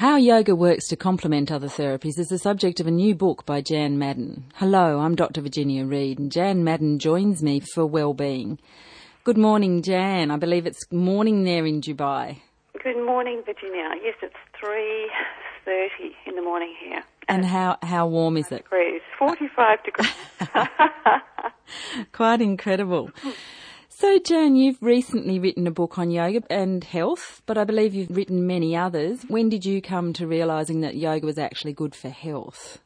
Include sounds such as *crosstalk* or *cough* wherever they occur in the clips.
How yoga works to complement other therapies is the subject of a new book by Jan Maddern. Hello, I'm Dr. Virginia Reed, and Jan Maddern joins me for well-being. Good morning, Jan. I believe it's morning there in Dubai. Good morning, Virginia. Yes, it's three thirty in the morning here. And how, how warm is it? Degrees, forty-five degrees. *laughs* Quite incredible. So, Jan, you've recently written a book on yoga and health, but I believe you've written many others. When did you come to realising that yoga was actually good for health?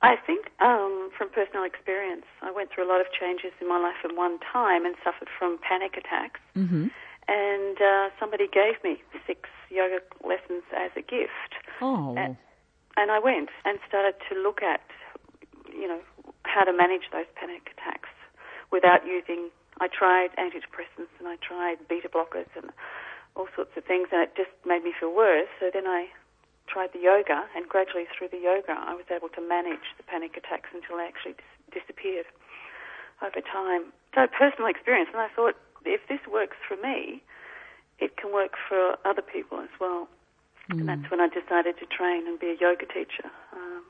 I think um, from personal experience, I went through a lot of changes in my life at one time and suffered from panic attacks. Mm-hmm. And uh, somebody gave me six yoga lessons as a gift. Oh. And, and I went and started to look at, you know, how to manage those panic attacks without using. I tried antidepressants and I tried beta blockers and all sorts of things, and it just made me feel worse. So then I tried the yoga, and gradually through the yoga, I was able to manage the panic attacks until they actually dis- disappeared over time. So personal experience, and I thought if this works for me, it can work for other people as well. Mm. And that's when I decided to train and be a yoga teacher um,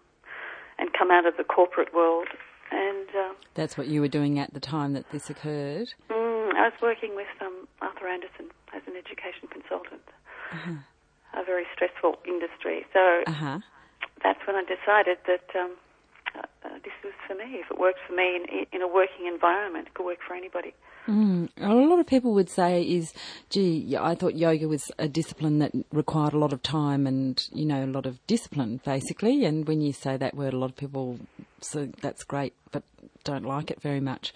and come out of the corporate world. And uh, That's what you were doing at the time that this occurred. mm, I was working with um, Arthur Andersen as an education consultant. A very stressful industry. So Uh huh. that's when I decided that um, uh, uh, this was for me. If it worked for me in, in a working environment, it could work for anybody. Mm. A lot of people would say is, gee, I thought yoga was a discipline that required a lot of time and, you know, a lot of discipline, basically. And when you say that word, a lot of people, so that's great, but don't like it very much.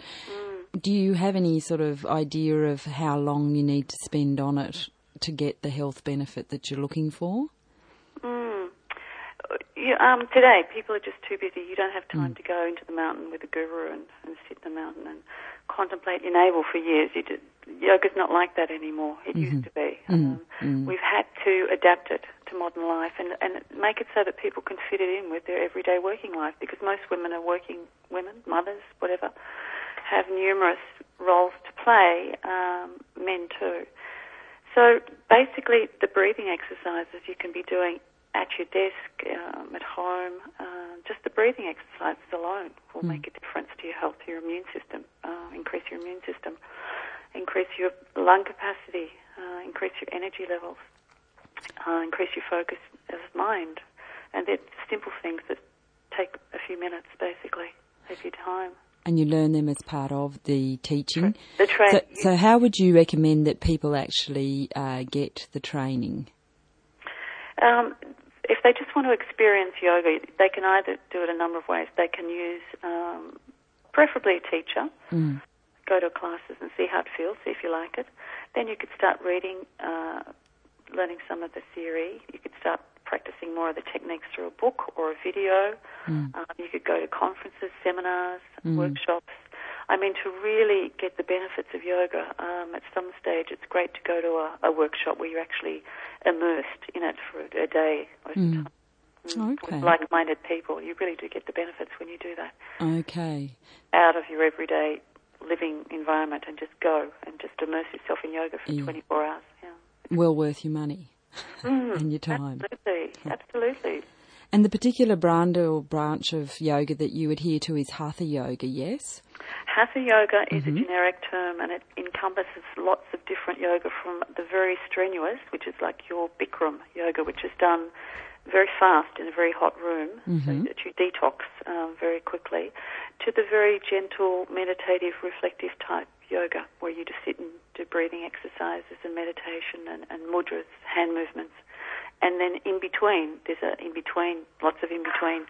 Do you have any sort of idea of how long you need to spend on it to get the health benefit that you're looking for? Mm. Uh, You, um, today, people are just too busy. You don't have time to go into the mountain with a guru and, and sit in the mountain and contemplate your navel for years. You did, yoga's not like that anymore. It used to be. Um, We've had to adapt it to modern life and, and make it so that people can fit it in with their everyday working life because most women are working women, mothers, whatever, have numerous roles to play, um, men too. So basically, the breathing exercises you can be doing at your desk, um, at home, uh, just the breathing exercises alone will make a difference to your health, your immune system, uh, increase your immune system, increase your lung capacity, uh, increase your energy levels, uh, increase your focus of mind. And they're simple things that take a few minutes, basically, of your time. And you learn them as part of the teaching. The tra- So, so how would you recommend that people actually uh, get the training? Um, if they just want to experience yoga, they can either do it a number of ways. They can use, um, preferably a teacher, go to classes and see how it feels, see if you like it. Then you could start reading, uh, learning some of the theory. You could start practicing more of the techniques through a book or a video. Um, you could go to conferences, seminars, workshops. I mean, to really get the benefits of yoga, um, at some stage it's great to go to a, a workshop where you're actually immersed in it for a day or time. Mm, Okay. With like-minded people, you really do get the benefits when you do that Okay. out of your everyday living environment and just go and just immerse yourself in yoga for Yeah. 24 hours. Well worth your money *laughs* mm, and your time. Absolutely, absolutely. And the particular brand or branch of yoga that you adhere to is Hatha Yoga, yes? Hatha yoga is a mm-hmm. generic term and it encompasses lots of different yoga from the very strenuous, which is like your Bikram yoga, which is done very fast in a very hot room so mm-hmm. that you detox um, very quickly, to the very gentle, meditative, reflective type yoga where you just sit and do breathing exercises and meditation and, and mudras, hand movements. And then in between, there's a in between, lots of in between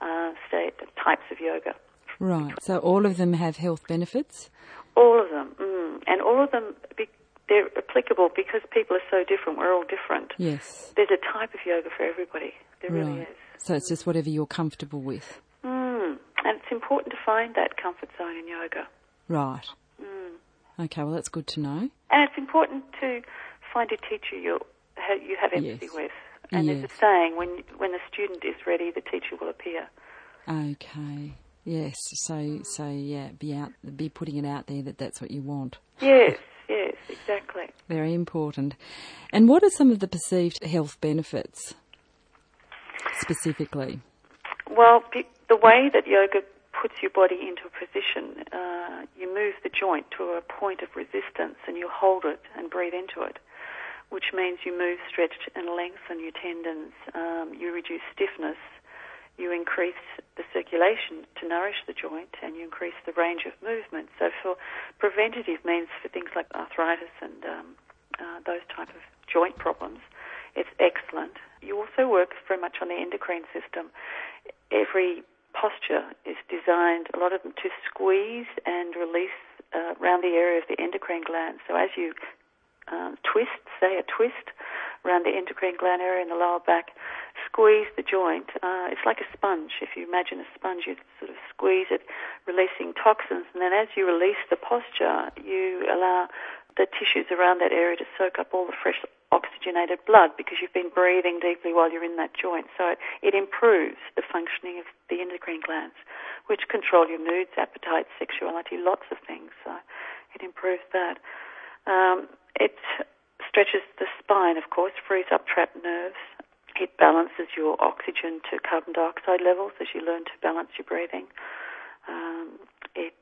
uh, state types of yoga. Right. So all of them have health benefits? All of them, mm. and all of them, they're applicable because people are so different. We're all different. Yes. There's a type of yoga for everybody. There really is. So it's just whatever you're comfortable with. Mm. And it's important to find that comfort zone in yoga. Right. Okay, well that's good to know. And it's important to find a teacher you you have empathy Yes. with. And there's a saying: when when the student is ready, the teacher will appear. Okay. Yes. So so yeah, be out be putting it out there that that's what you want. Yes, yes. exactly. Very important. And what are some of the perceived health benefits specifically? Well, the way that yoga puts your body into a position, uh, you move the joint to a point of resistance and you hold it and breathe into it, which means you move, stretch, and lengthen your tendons. Um, you reduce stiffness. You increase the circulation to nourish the joint and you increase the range of movement. So, for preventative means for things like arthritis and um, uh, those type of joint problems, it's excellent. You also work very much on the endocrine system. Every posture is designed, a lot of them, to squeeze and release uh, around the area of the endocrine gland. So as you um, twist, say a twist around the endocrine gland area in the lower back, squeeze the joint. Uh, it's like a sponge. If you imagine a sponge, you sort of squeeze it, releasing toxins, and then as you release the posture, you allow the tissues around that area to soak up all the fresh oxygenated blood because you've been breathing deeply while you're in that joint. So it, it improves the functioning of the endocrine glands, which control your moods, appetite, sexuality, lots of things. So it improves that. Um, it stretches the spine, of course, frees up trapped nerves. It balances your oxygen to carbon dioxide levels as you learn to balance your breathing. Um, it,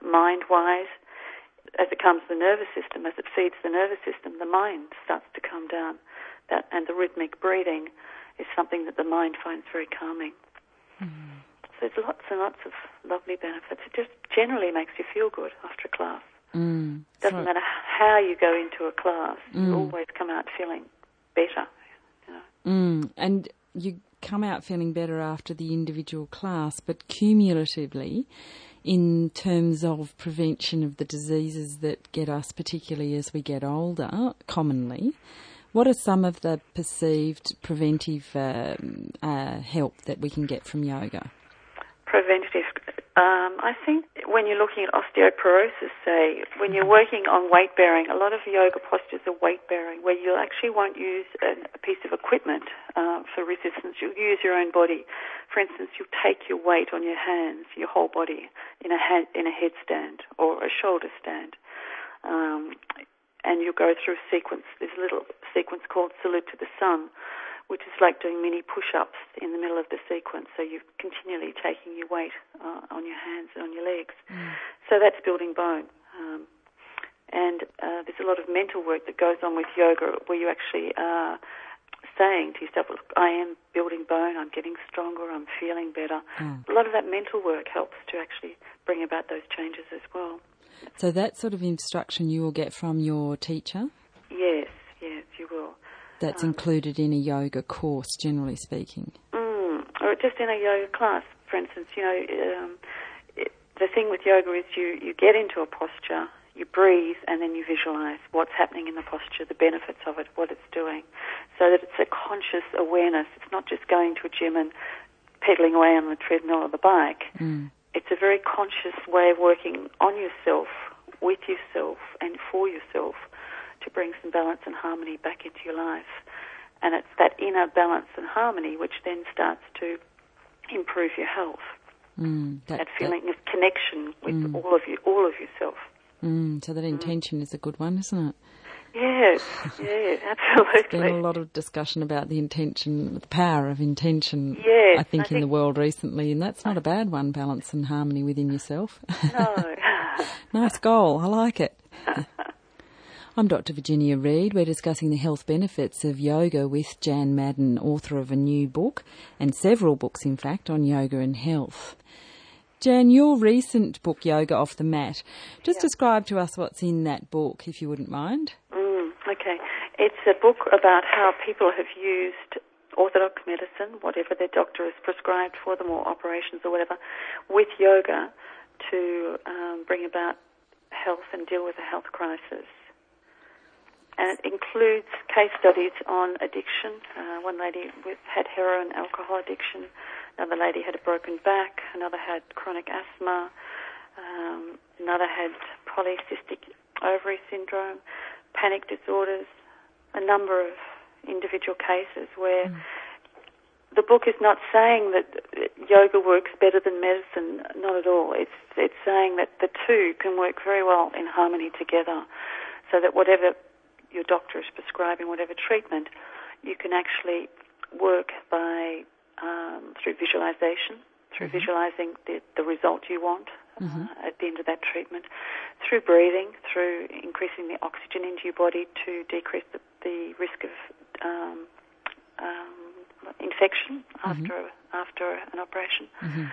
mind-wise, as it calms the nervous system, as it feeds the nervous system, the mind starts to calm down. That and the rhythmic breathing is something that the mind finds very calming. Mm. So there's lots and lots of lovely benefits. It just generally makes you feel good after a class. Mm. Doesn't matter how you go into a class, mm. you always come out feeling better. You know? mm. And you come out feeling better after the individual class, but cumulatively, in terms of prevention of the diseases that get us, particularly as we get older, commonly. What are some of the perceived preventive um, uh, help that we can get from yoga? Preventative um, I think when you're looking at osteoporosis, say, when you're working on weight bearing, a lot of yoga postures are weight bearing, where you actually won't use a, a piece of equipment uh, for resistance. You'll use your own body. For instance, you'll take your weight on your hands, your whole body, in a hand, in a headstand or a shoulder stand. Um, and you'll go through a sequence. There's a little sequence called Salute to the Sun, which is like doing mini push-ups in the middle of the sequence. So you're continually taking your weight uh, on your hands and on your legs. Mm. So that's building bone. Um, and uh, there's a lot of mental work that goes on with yoga where you actually are saying to yourself, look, I am building bone, I'm getting stronger, I'm feeling better. Mm. A lot of that mental work helps to actually bring about those changes as well. So that sort of instruction you will get from your teacher? Yes, yes, you will that's included in a yoga course, generally speaking? Mm, or just in a yoga class, for instance. You know, um, it, the thing with yoga is you, you get into a posture, you breathe, and then you visualize what's happening in the posture, the benefits of it, what it's doing, so that it's a conscious awareness. It's not just going to a gym and pedaling away on the treadmill or the bike. Mm. It's a very conscious way of working on yourself, with yourself, and for yourself to bring some balance and harmony back into your life. And it's that inner balance and harmony which then starts to improve your health. Mm, that, that, feeling that, of connection with mm. all of you, all of yourself. Mm, so that mm. intention is a good one, isn't it? Yes, *laughs* yes, absolutely. There's been a lot of discussion about the intention, the power of intention, yes, I think, I in think the world recently, and that's not a bad one, balance and harmony within yourself. No. *laughs* nice goal, I like it. *laughs* I'm Dr. Virginia Reid. We're discussing the health benefits of yoga with Jan Maddern, author of a new book, and several books, in fact, on yoga and health. Jan, your recent book, Yoga Off the Mat, just yeah. describe to us what's in that book, if you wouldn't mind. Mm, okay. It's a book about how people have used orthodox medicine, whatever their doctor has prescribed for them, or operations or whatever, with yoga to um, bring about health and deal with a health crisis and it includes case studies on addiction. Uh, one lady with, had heroin alcohol addiction, another lady had a broken back, another had chronic asthma, um, another had polycystic ovary syndrome, panic disorders, a number of individual cases where mm. the book is not saying that yoga works better than medicine, not at all. It's it's saying that the two can work very well in harmony together. so that whatever your doctor is prescribing, whatever treatment, you can actually work by um, through visualization, through mm-hmm. visualizing the, the result you want mm-hmm. uh, at the end of that treatment, through breathing, through increasing the oxygen into your body to decrease the, the risk of um, um, infection mm-hmm. after after an operation, mm-hmm.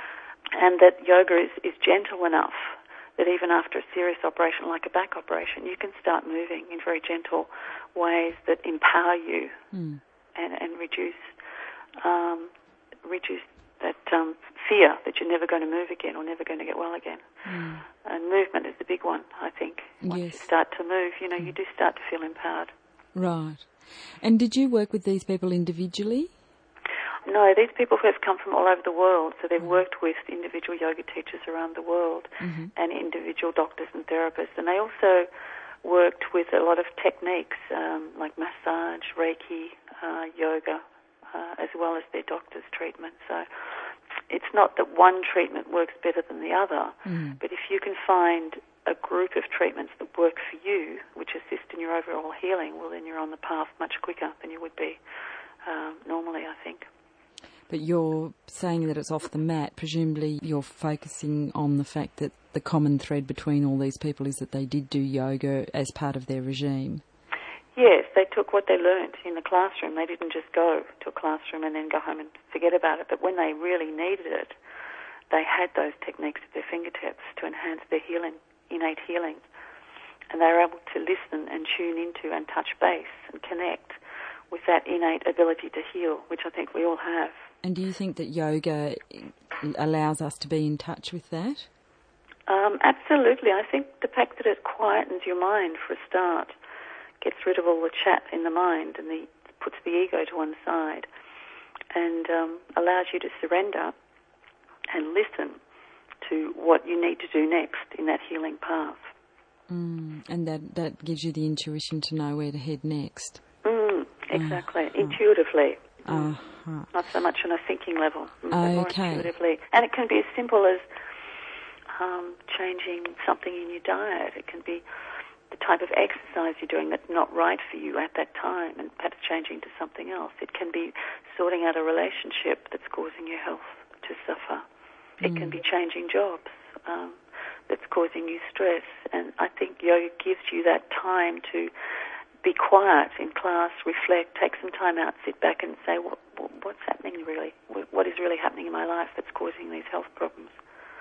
and that yoga is, is gentle enough that even after a serious operation like a back operation, you can start moving in very gentle ways that empower you mm. and, and reduce um, reduce that um, fear that you're never going to move again or never going to get well again. Mm. And movement is the big one, I think. Once yes. you start to move, you know, mm. you do start to feel empowered. Right. And did you work with these people individually? No, these people have come from all over the world, so they've mm. worked with individual yoga teachers around the world mm-hmm. and individual doctors and therapists. And they also worked with a lot of techniques um, like massage, Reiki, uh, yoga, uh, as well as their doctor's treatment. So it's not that one treatment works better than the other, mm. but if you can find a group of treatments that work for you, which assist in your overall healing, well, then you're on the path much quicker than you would be um, normally, I think. But you're saying that it's off the mat. Presumably, you're focusing on the fact that the common thread between all these people is that they did do yoga as part of their regime. Yes, they took what they learnt in the classroom. They didn't just go to a classroom and then go home and forget about it. But when they really needed it, they had those techniques at their fingertips to enhance their healing, innate healing. And they were able to listen and tune into and touch base and connect with that innate ability to heal, which I think we all have. And do you think that yoga allows us to be in touch with that? Um, absolutely. I think the fact that it quietens your mind for a start gets rid of all the chat in the mind and the, puts the ego to one side and um, allows you to surrender and listen to what you need to do next in that healing path. Mm, and that, that gives you the intuition to know where to head next. Mm, exactly, uh-huh. intuitively. Uh-huh. Not so much on a thinking level, but okay. more intuitively. And it can be as simple as um, changing something in your diet. It can be the type of exercise you're doing that's not right for you at that time and perhaps changing to something else. It can be sorting out a relationship that's causing your health to suffer. Mm. It can mm. be changing jobs um, that's causing you stress. And I think yoga gives you that time to be quiet in class, reflect, take some time out, sit back and say, what, what, what's happening really? What is really happening in my life that's causing these health problems?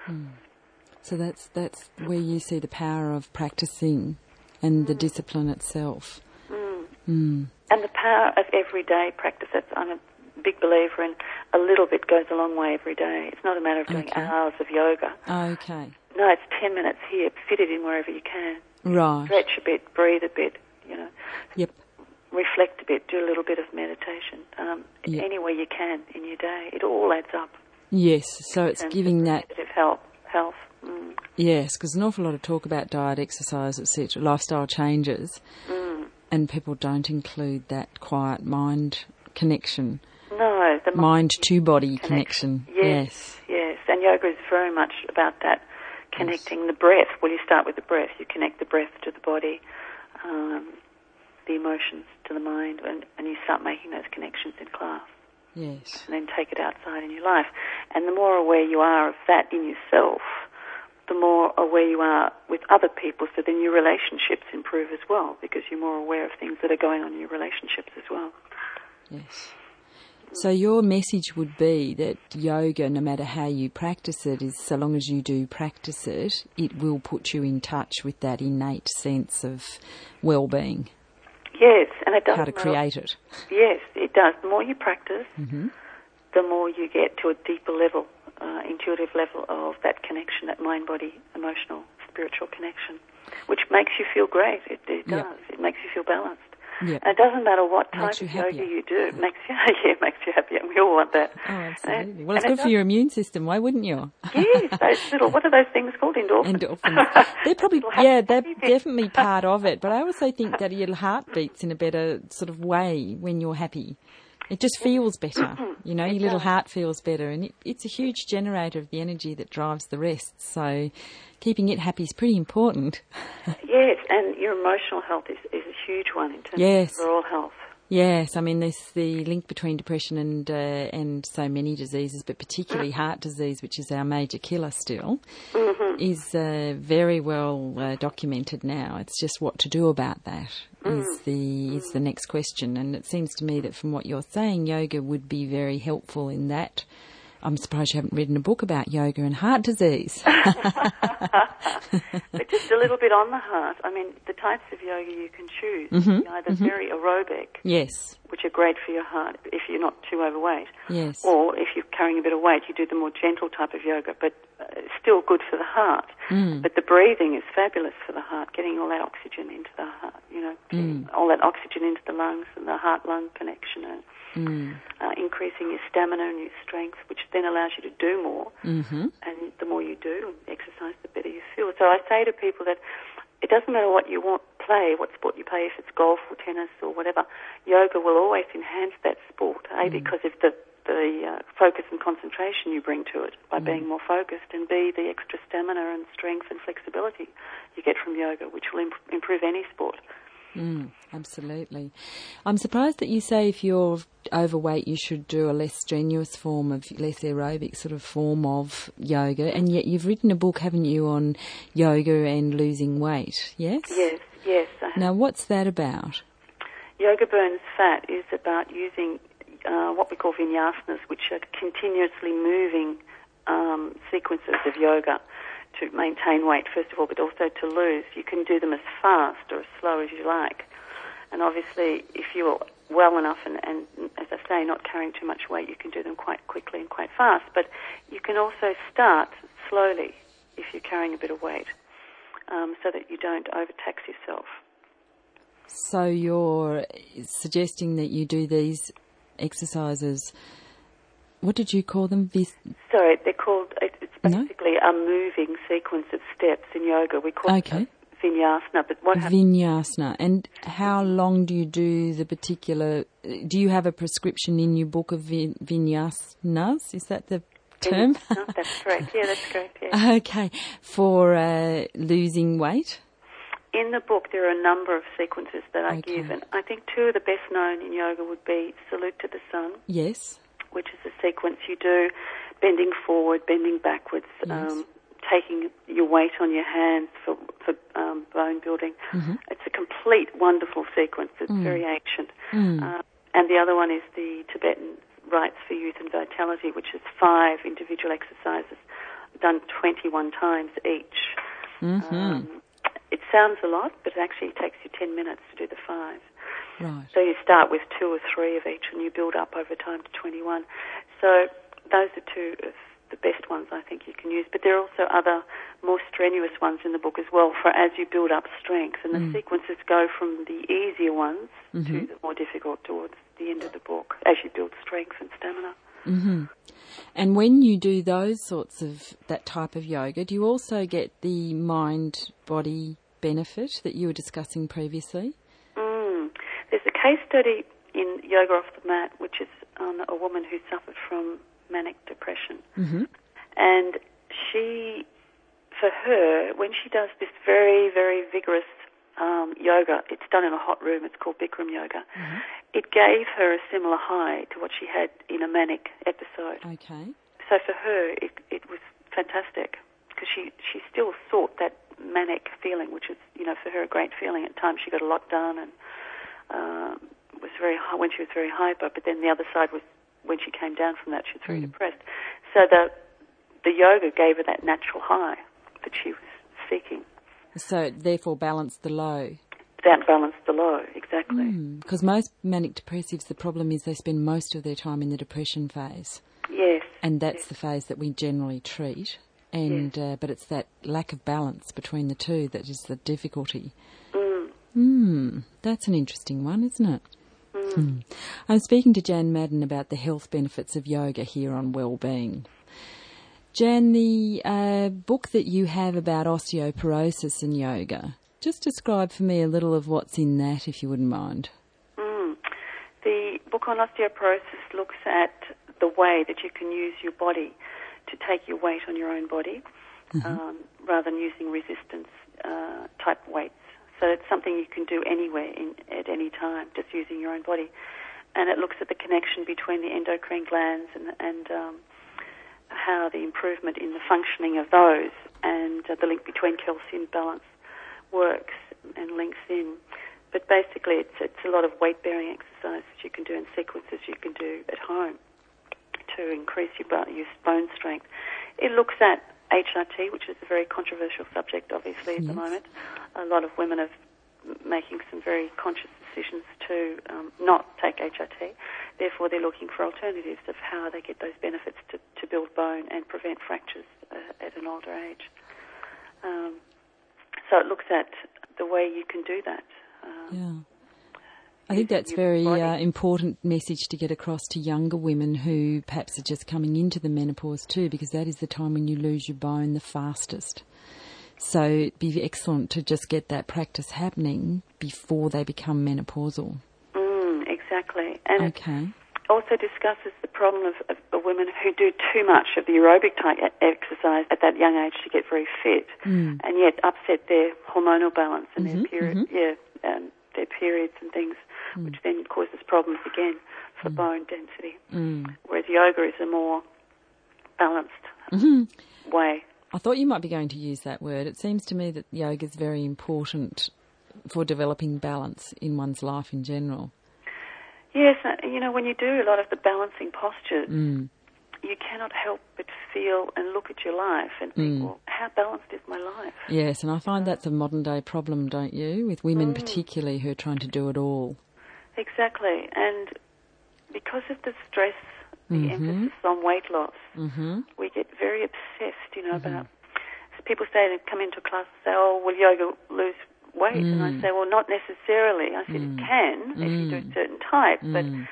Mm. So that's that's where you see the power of practicing and the discipline itself. Mm. Mm. And the power of everyday practice. That's, I'm a big believer in a little bit goes a long way every day. It's not a matter of doing okay. hours of yoga. Okay. No, it's 10 minutes here. Fit it in wherever you can. Right. Stretch a bit, breathe a bit, you know. Yep. Reflect a bit, do a little bit of meditation. Um, yep. Anywhere you can in your day. It all adds up. Yes, so it's giving that health. health. Mm. Yes, because an awful lot of talk about diet, exercise, etc., lifestyle changes, mm. and people don't include that quiet mind connection. No, the mind to body connection. connection. Yes, yes, yes, and yoga is very much about that connecting yes. the breath. Well, you start with the breath. You connect the breath to the body, um, the emotions to the mind, and, and you start making those connections in class. Yes. And then take it outside in your life. And the more aware you are of that in yourself, the more aware you are with other people, so then your relationships improve as well because you're more aware of things that are going on in your relationships as well. Yes. So your message would be that yoga, no matter how you practice it, is so long as you do practice it, it will put you in touch with that innate sense of well-being. Yes, and it does. How to create it. Yes, it does. The more you practice, mm-hmm. the more you get to a deeper level uh, intuitive level of that connection, that mind body emotional spiritual connection, which makes you feel great. It, it does. Yep. It makes you feel balanced. Yep. And it doesn't matter what type of yoga you do. It makes you *laughs* yeah, it makes you happier. We all want that. Oh, absolutely. Well, it's good for your immune system. Why wouldn't you? *laughs* yes, those little what are those things called? Endorphins. Endorphins. They're *laughs* probably yeah, they're definitely part of it. But I also think that your heart beats in a better sort of way when you're happy. It just feels better. *coughs* You know, your little heart feels better, and it, it's a huge generator of the energy that drives the rest. So, keeping it happy is pretty important. *laughs* yes, and your emotional health is, is a huge one in terms Yes. of overall health. Yes, I mean there's the link between depression and uh, and so many diseases, but particularly heart disease, which is our major killer still, is uh, very well uh, documented now. It's just what to do about that is the is the next question, and it seems to me that from what you're saying, yoga would be very helpful in that. I'm surprised you haven't written a book about yoga and heart disease. *laughs* *laughs* but just a little bit on the heart. I mean, the types of yoga you can choose, mm-hmm. either mm-hmm. very aerobic, yes, which are great for your heart if you're not too overweight, yes, or if you're carrying a bit of weight, you do the more gentle type of yoga, but uh, still good for the heart. Mm. But the breathing is fabulous for the heart, getting all that oxygen into the heart, you know, getting mm. all that oxygen into the lungs and the heart-lung connection and mm. uh, increasing your stamina and your strength, which then allows you to do more. Mm-hmm. And the more you do exercise, the better you feel. So I say to people that it doesn't matter what you want play, what sport you play, if it's golf or tennis or whatever, yoga will always enhance that sport, A, because of the, the uh, focus and concentration you bring to it by being more focused, and B, the extra stamina and strength and flexibility you get from yoga, which will imp- improve any sport. Mm, absolutely. I'm surprised that you say if you're overweight, you should do a less strenuous form of, less aerobic sort of form of yoga, and yet you've written a book, haven't you, on yoga and losing weight, yes? Yes, yes. Now, what's that about? Yoga burns fat is about using uh, what we call vinyasanas, which are continuously moving um, sequences of yoga to maintain weight, first of all, but also to lose. You can do them as fast or as slow as you like. And obviously, if you're well enough and, and, as I say, not carrying too much weight, you can do them quite quickly and quite fast. But you can also start slowly if you're carrying a bit of weight um, so that you don't overtax yourself. So you're suggesting that you do these exercises. What did you call them? Vis- Sorry, they're called. it- It's No? basically a moving sequence of steps in yoga. We call Okay. it vinyasana. But what happens? Vinyasana. And how long do you do the particular? Do you have a prescription in your book of vin- vinyasanas? Is that the term? No, that's correct. Yeah, that's correct. Yeah. *laughs* okay, for uh, losing weight. In the book, there are a number of sequences that I Okay. give, and I think two of the best known in yoga would be Salute to the Sun, Yes. which is a sequence you do bending forward, bending backwards, um, taking your weight on your hands for, for um, bone building. Mm-hmm. It's a complete, wonderful sequence. It's Mm. very ancient. Uh, and the other one is the Tibetan Rites for Youth and Vitality, which is five individual exercises done 21 times each. Mm-hmm. Um, it sounds a lot, but it actually takes you 10 minutes to do the five. right. So you start with two or three of each and you build up over time to 21. So those are two of the best ones I think you can use. But there are also other more strenuous ones in the book as well for as you build up strength. And the mm. sequences go from the easier ones to mm-hmm. the more difficult towards the end of the book as you build strength and stamina. Mm-hmm. And when you do those sorts of that type of yoga, do you also get the mind body benefit that you were discussing previously? Mm. There's a case study in Yoga Off the Mat, which is on a woman who suffered from manic depression. Mm-hmm. And she, for her, when she does this very, very vigorous um, yoga, it's done in a hot room, it's called Bikram yoga, it gave her a similar high to what she had in a manic episode. Okay. So for her, it, it was fantastic because she, she still sought that manic feeling, which is, you know, for her a great feeling. At times she got a lot done and um, was very high when she was very hyper, but then the other side was when she came down from that, she was very depressed. So the the yoga gave her that natural high that she was seeking. So therefore balance the low. That balanced the low, exactly. Because most manic depressives, the problem is they spend most of their time in the depression phase, Yes. and that's the phase that we generally treat. And uh, but it's that lack of balance between the two that is the difficulty. Hmm, that's an interesting one, isn't it? Hmm. I'm speaking to Jan Maddern about the health benefits of yoga here on Wellbeing. Jan, the uh, book that you have about osteoporosis and yoga, just describe for me a little of what's in that, if you wouldn't mind. Mm. The book on osteoporosis looks at the way that you can use your body to take your weight on your own body Mm-hmm. um, rather than using resistance uh, type weights. So it's something you can do anywhere in, at any time, just using your own body. And it looks at the connection between the endocrine glands and, and um, how the improvement in the functioning of those and uh, the link between calcium balance works and links in. But basically, it's, it's a lot of weight bearing exercises you can do in sequences you can do at home to increase your, your bone strength. It looks at HRT, which is a very controversial subject, obviously, at the moment. A lot of women are making some very conscious decisions to um, not take HRT. Therefore, they're looking for alternatives of how they get those benefits to, to build bone and prevent fractures uh, at an older age. Um, so it looks at the way you can do that. Um, Yeah. I think that's very uh, important message to get across to younger women who perhaps are just coming into the menopause too, because that is the time when you lose your bone the fastest. So it'd be excellent to just get that practice happening before they become menopausal. Mm, exactly. And Okay. also discusses the problem of, of, of women who do too much of the aerobic type exercise at that young age to get very fit, Mm. and yet upset their hormonal balance and Mhm, their period, yeah, um, their periods and things, which then causes problems again for bone density. Mm. Whereas yoga is a more balanced Mm-hmm. way. I thought you might be going to use that word. It seems to me that yoga is very important for developing balance in one's life in general. Yes, uh, you know when you do a lot of the balancing postures, Mm. you cannot help but feel and look at your life and think, Mm. well, how balanced is my life? Yes, and I find that's a modern day problem, don't you? With women particularly who are trying to do it all. Exactly, and because of the stress, the Mhm. emphasis on weight loss, Mm-hmm. we get very obsessed, you know, about. So people say they come into class and say, "Oh, will yoga lose weight?" And I Mm. say, "Well, not necessarily." I said, "It can if you do Mm. certain type, but Mm.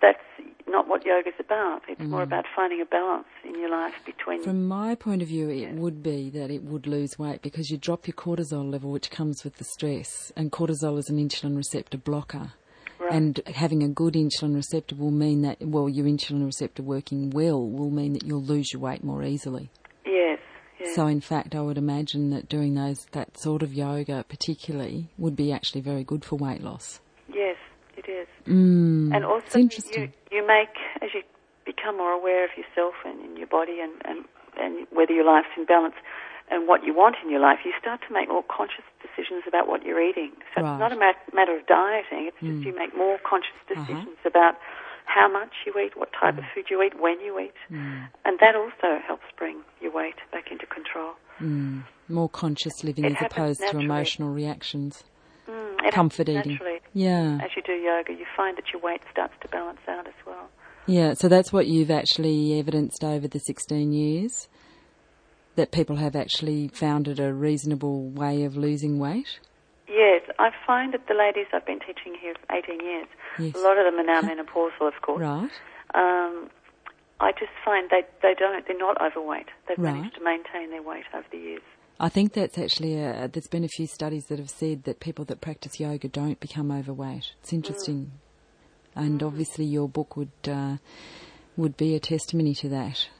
that's not what yoga's about. It's more Mm. about finding a balance in your life between." From my point of view, it would be that it would lose weight because you drop your cortisol level, which comes with the stress, and cortisol is an insulin receptor blocker. Right. And having a good insulin receptor will mean that, well, your insulin receptor working well will mean that you'll lose your weight more easily. yes, yes. So, in fact, I would imagine that doing those that sort of yoga, particularly, would be actually very good for weight loss. yes, it is. Mm, And also, you, you make, as you become more aware of yourself and, and your body and, and, and whether your life's in balance and what you want in your life, you start to make more conscious decisions about what you're eating. So Right. it's not a mat- matter of dieting, it's just Mm. you make more conscious Uh-huh. decisions about how much you eat, what type of food you eat, when you eat. Mm, And that also helps bring your weight back into control. mm. More conscious living It as opposed to emotional reactions. Mm, Comfort eating. Naturally. Yeah. As you do yoga, you find that your weight starts to balance out as well. Yeah, so that's what you've actually evidenced over the 16 years? That people have actually found it a reasonable way of losing weight? Yes, I find that the ladies I've been teaching here for 18 years, Yes. a lot of them are now menopausal, of course. Right. Um, I just find they they don't they're not overweight. They've Right. managed to maintain their weight over the years. I think that's actually a, there's been a few studies that have said that people that practice yoga don't become overweight. It's interesting, and obviously your book would uh, would be a testimony to that.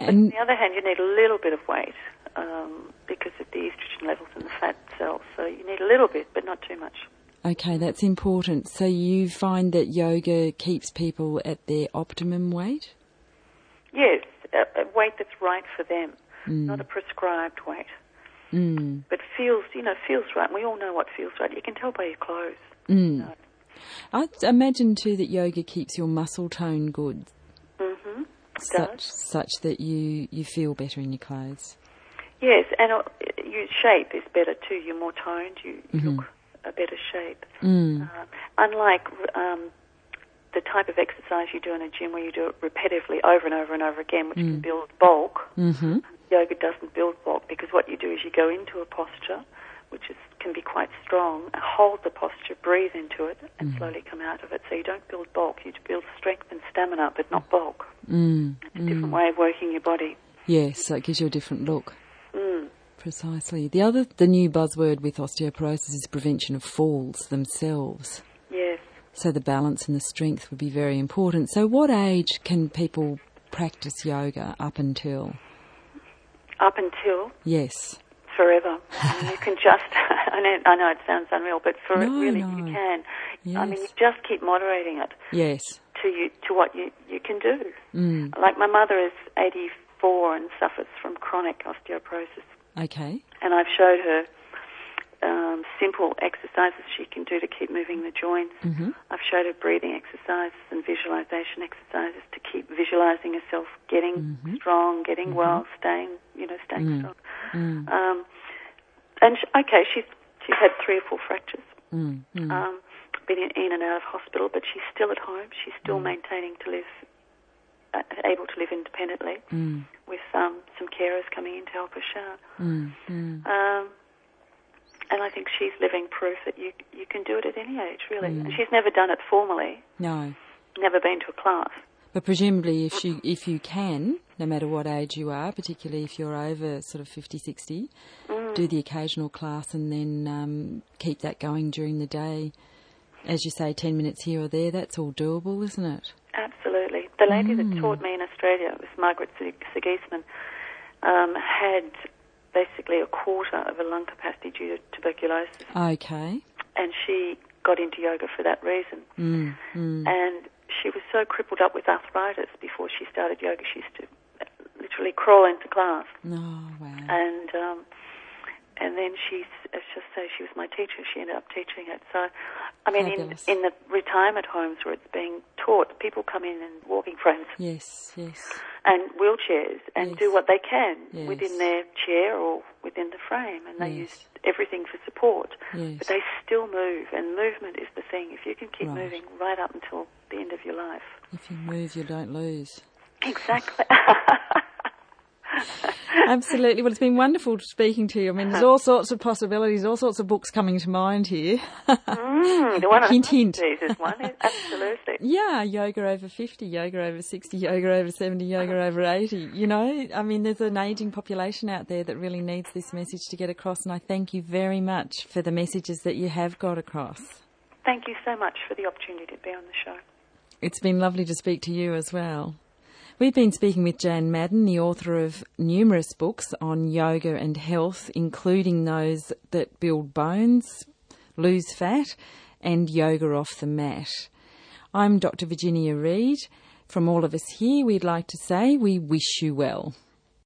But on the other hand, you need a little bit of weight um, because of the estrogen levels in the fat cells. So you need a little bit, but not too much. okay, that's important. So you find that yoga keeps people at their optimum weight? Yes, a, a weight that's right for them, not a prescribed weight, Mm. but feels you know feels right. We all know what feels right. You can tell by your clothes. Mm. No. I imagine too that yoga keeps your muscle tone good. Such Does. such that you, you feel better in your clothes. Yes, and uh, your shape is better too. You're more toned. You, Mhm. look a better shape. Mm. Uh, unlike um, the type of exercise you do in a gym where you do it repetitively over and over and over again, which can Mm. build bulk, Mm-hmm. yoga doesn't build bulk because what you do is you go into a posture, which is, can be quite strong, hold the posture, breathe into it, and slowly come out of it. So you don't build bulk. You build strength and stamina, but not bulk. Mm. It's a different way of working your body. Yes, so it gives you a different look. Mm. Precisely. The other, the new buzzword with osteoporosis is prevention of falls themselves. Yes. So the balance and the strength would be very important. So, what age can people practice yoga up until? Up until? Yes. Forever. I mean, you can just, *laughs* I know, I know it sounds unreal, but for No, really no. you can. I mean, you just keep moderating it Yes. to you to what you, you can do. Mm. Like my mother is 84 and suffers from chronic osteoporosis. Okay. and I've showed her um, simple exercises she can do to keep moving the joints. Mhm. I've showed her breathing exercises and visualization exercises to keep visualizing herself getting Mm-hmm. strong, getting well, staying, you know, staying strong. Mm. Um, and sh okay, she's she's had three or four fractures. Mm. Mm. Um, been in, in and out of hospital, but she's still at home. She's still Mm. maintaining to live, uh, able to live independently Mm. with um, some carers coming in to help her shower. Mm. Um, and I think she's living proof that you you can do it at any age, really. And she's never done it formally, No. never been to a class. But presumably, if you if you can, no matter what age you are, particularly if you're over sort of 50, 60, Mm. do the occasional class and then um, keep that going during the day. As you say, 10 minutes here or there, that's all doable, isn't it? Absolutely. The lady Mm. that taught me in Australia, was Margaret Sigismund, um, had basically a quarter of a lung capacity due to tuberculosis, Okay. and she got into yoga for that reason. Mm. Mm. And she was so crippled up with arthritis before she started yoga, she used to literally crawl into class. Oh, wow. and um, and then she's let's just say she was my teacher. She ended up teaching it. So, I mean, in Fabulous. in the retirement homes where it's being taught, people come in in walking frames Yes, yes. and wheelchairs and do what they can Yes. within their chair or within the frame, and they Yes. use everything for support. Yes. But they still move, and movement is the thing. If you can keep Right. moving right up until the end of your life, If you move, you don't lose. exactly. *laughs* Absolutely. Well, it's been wonderful speaking to you. I mean, there's *laughs* all sorts of possibilities, all sorts of books coming to mind here. mm, the *laughs* one on Hint, hint. is one. Absolutely. *laughs* Yeah, yoga over 50, yoga over 60, yoga over 70, yoga over 80. You know, I mean, there's an ageing population out there that really needs this message to get across, and I thank you very much for the messages that you have got across. Thank you so much for the opportunity to be on the show. It's been lovely to speak to you as well. We've been speaking with Jan Maddern, the author of numerous books on yoga and health, including those that build bones, lose fat, and yoga off the mat. I'm Dr. Virginia Reid. From all of us here, we'd like to say we wish you well.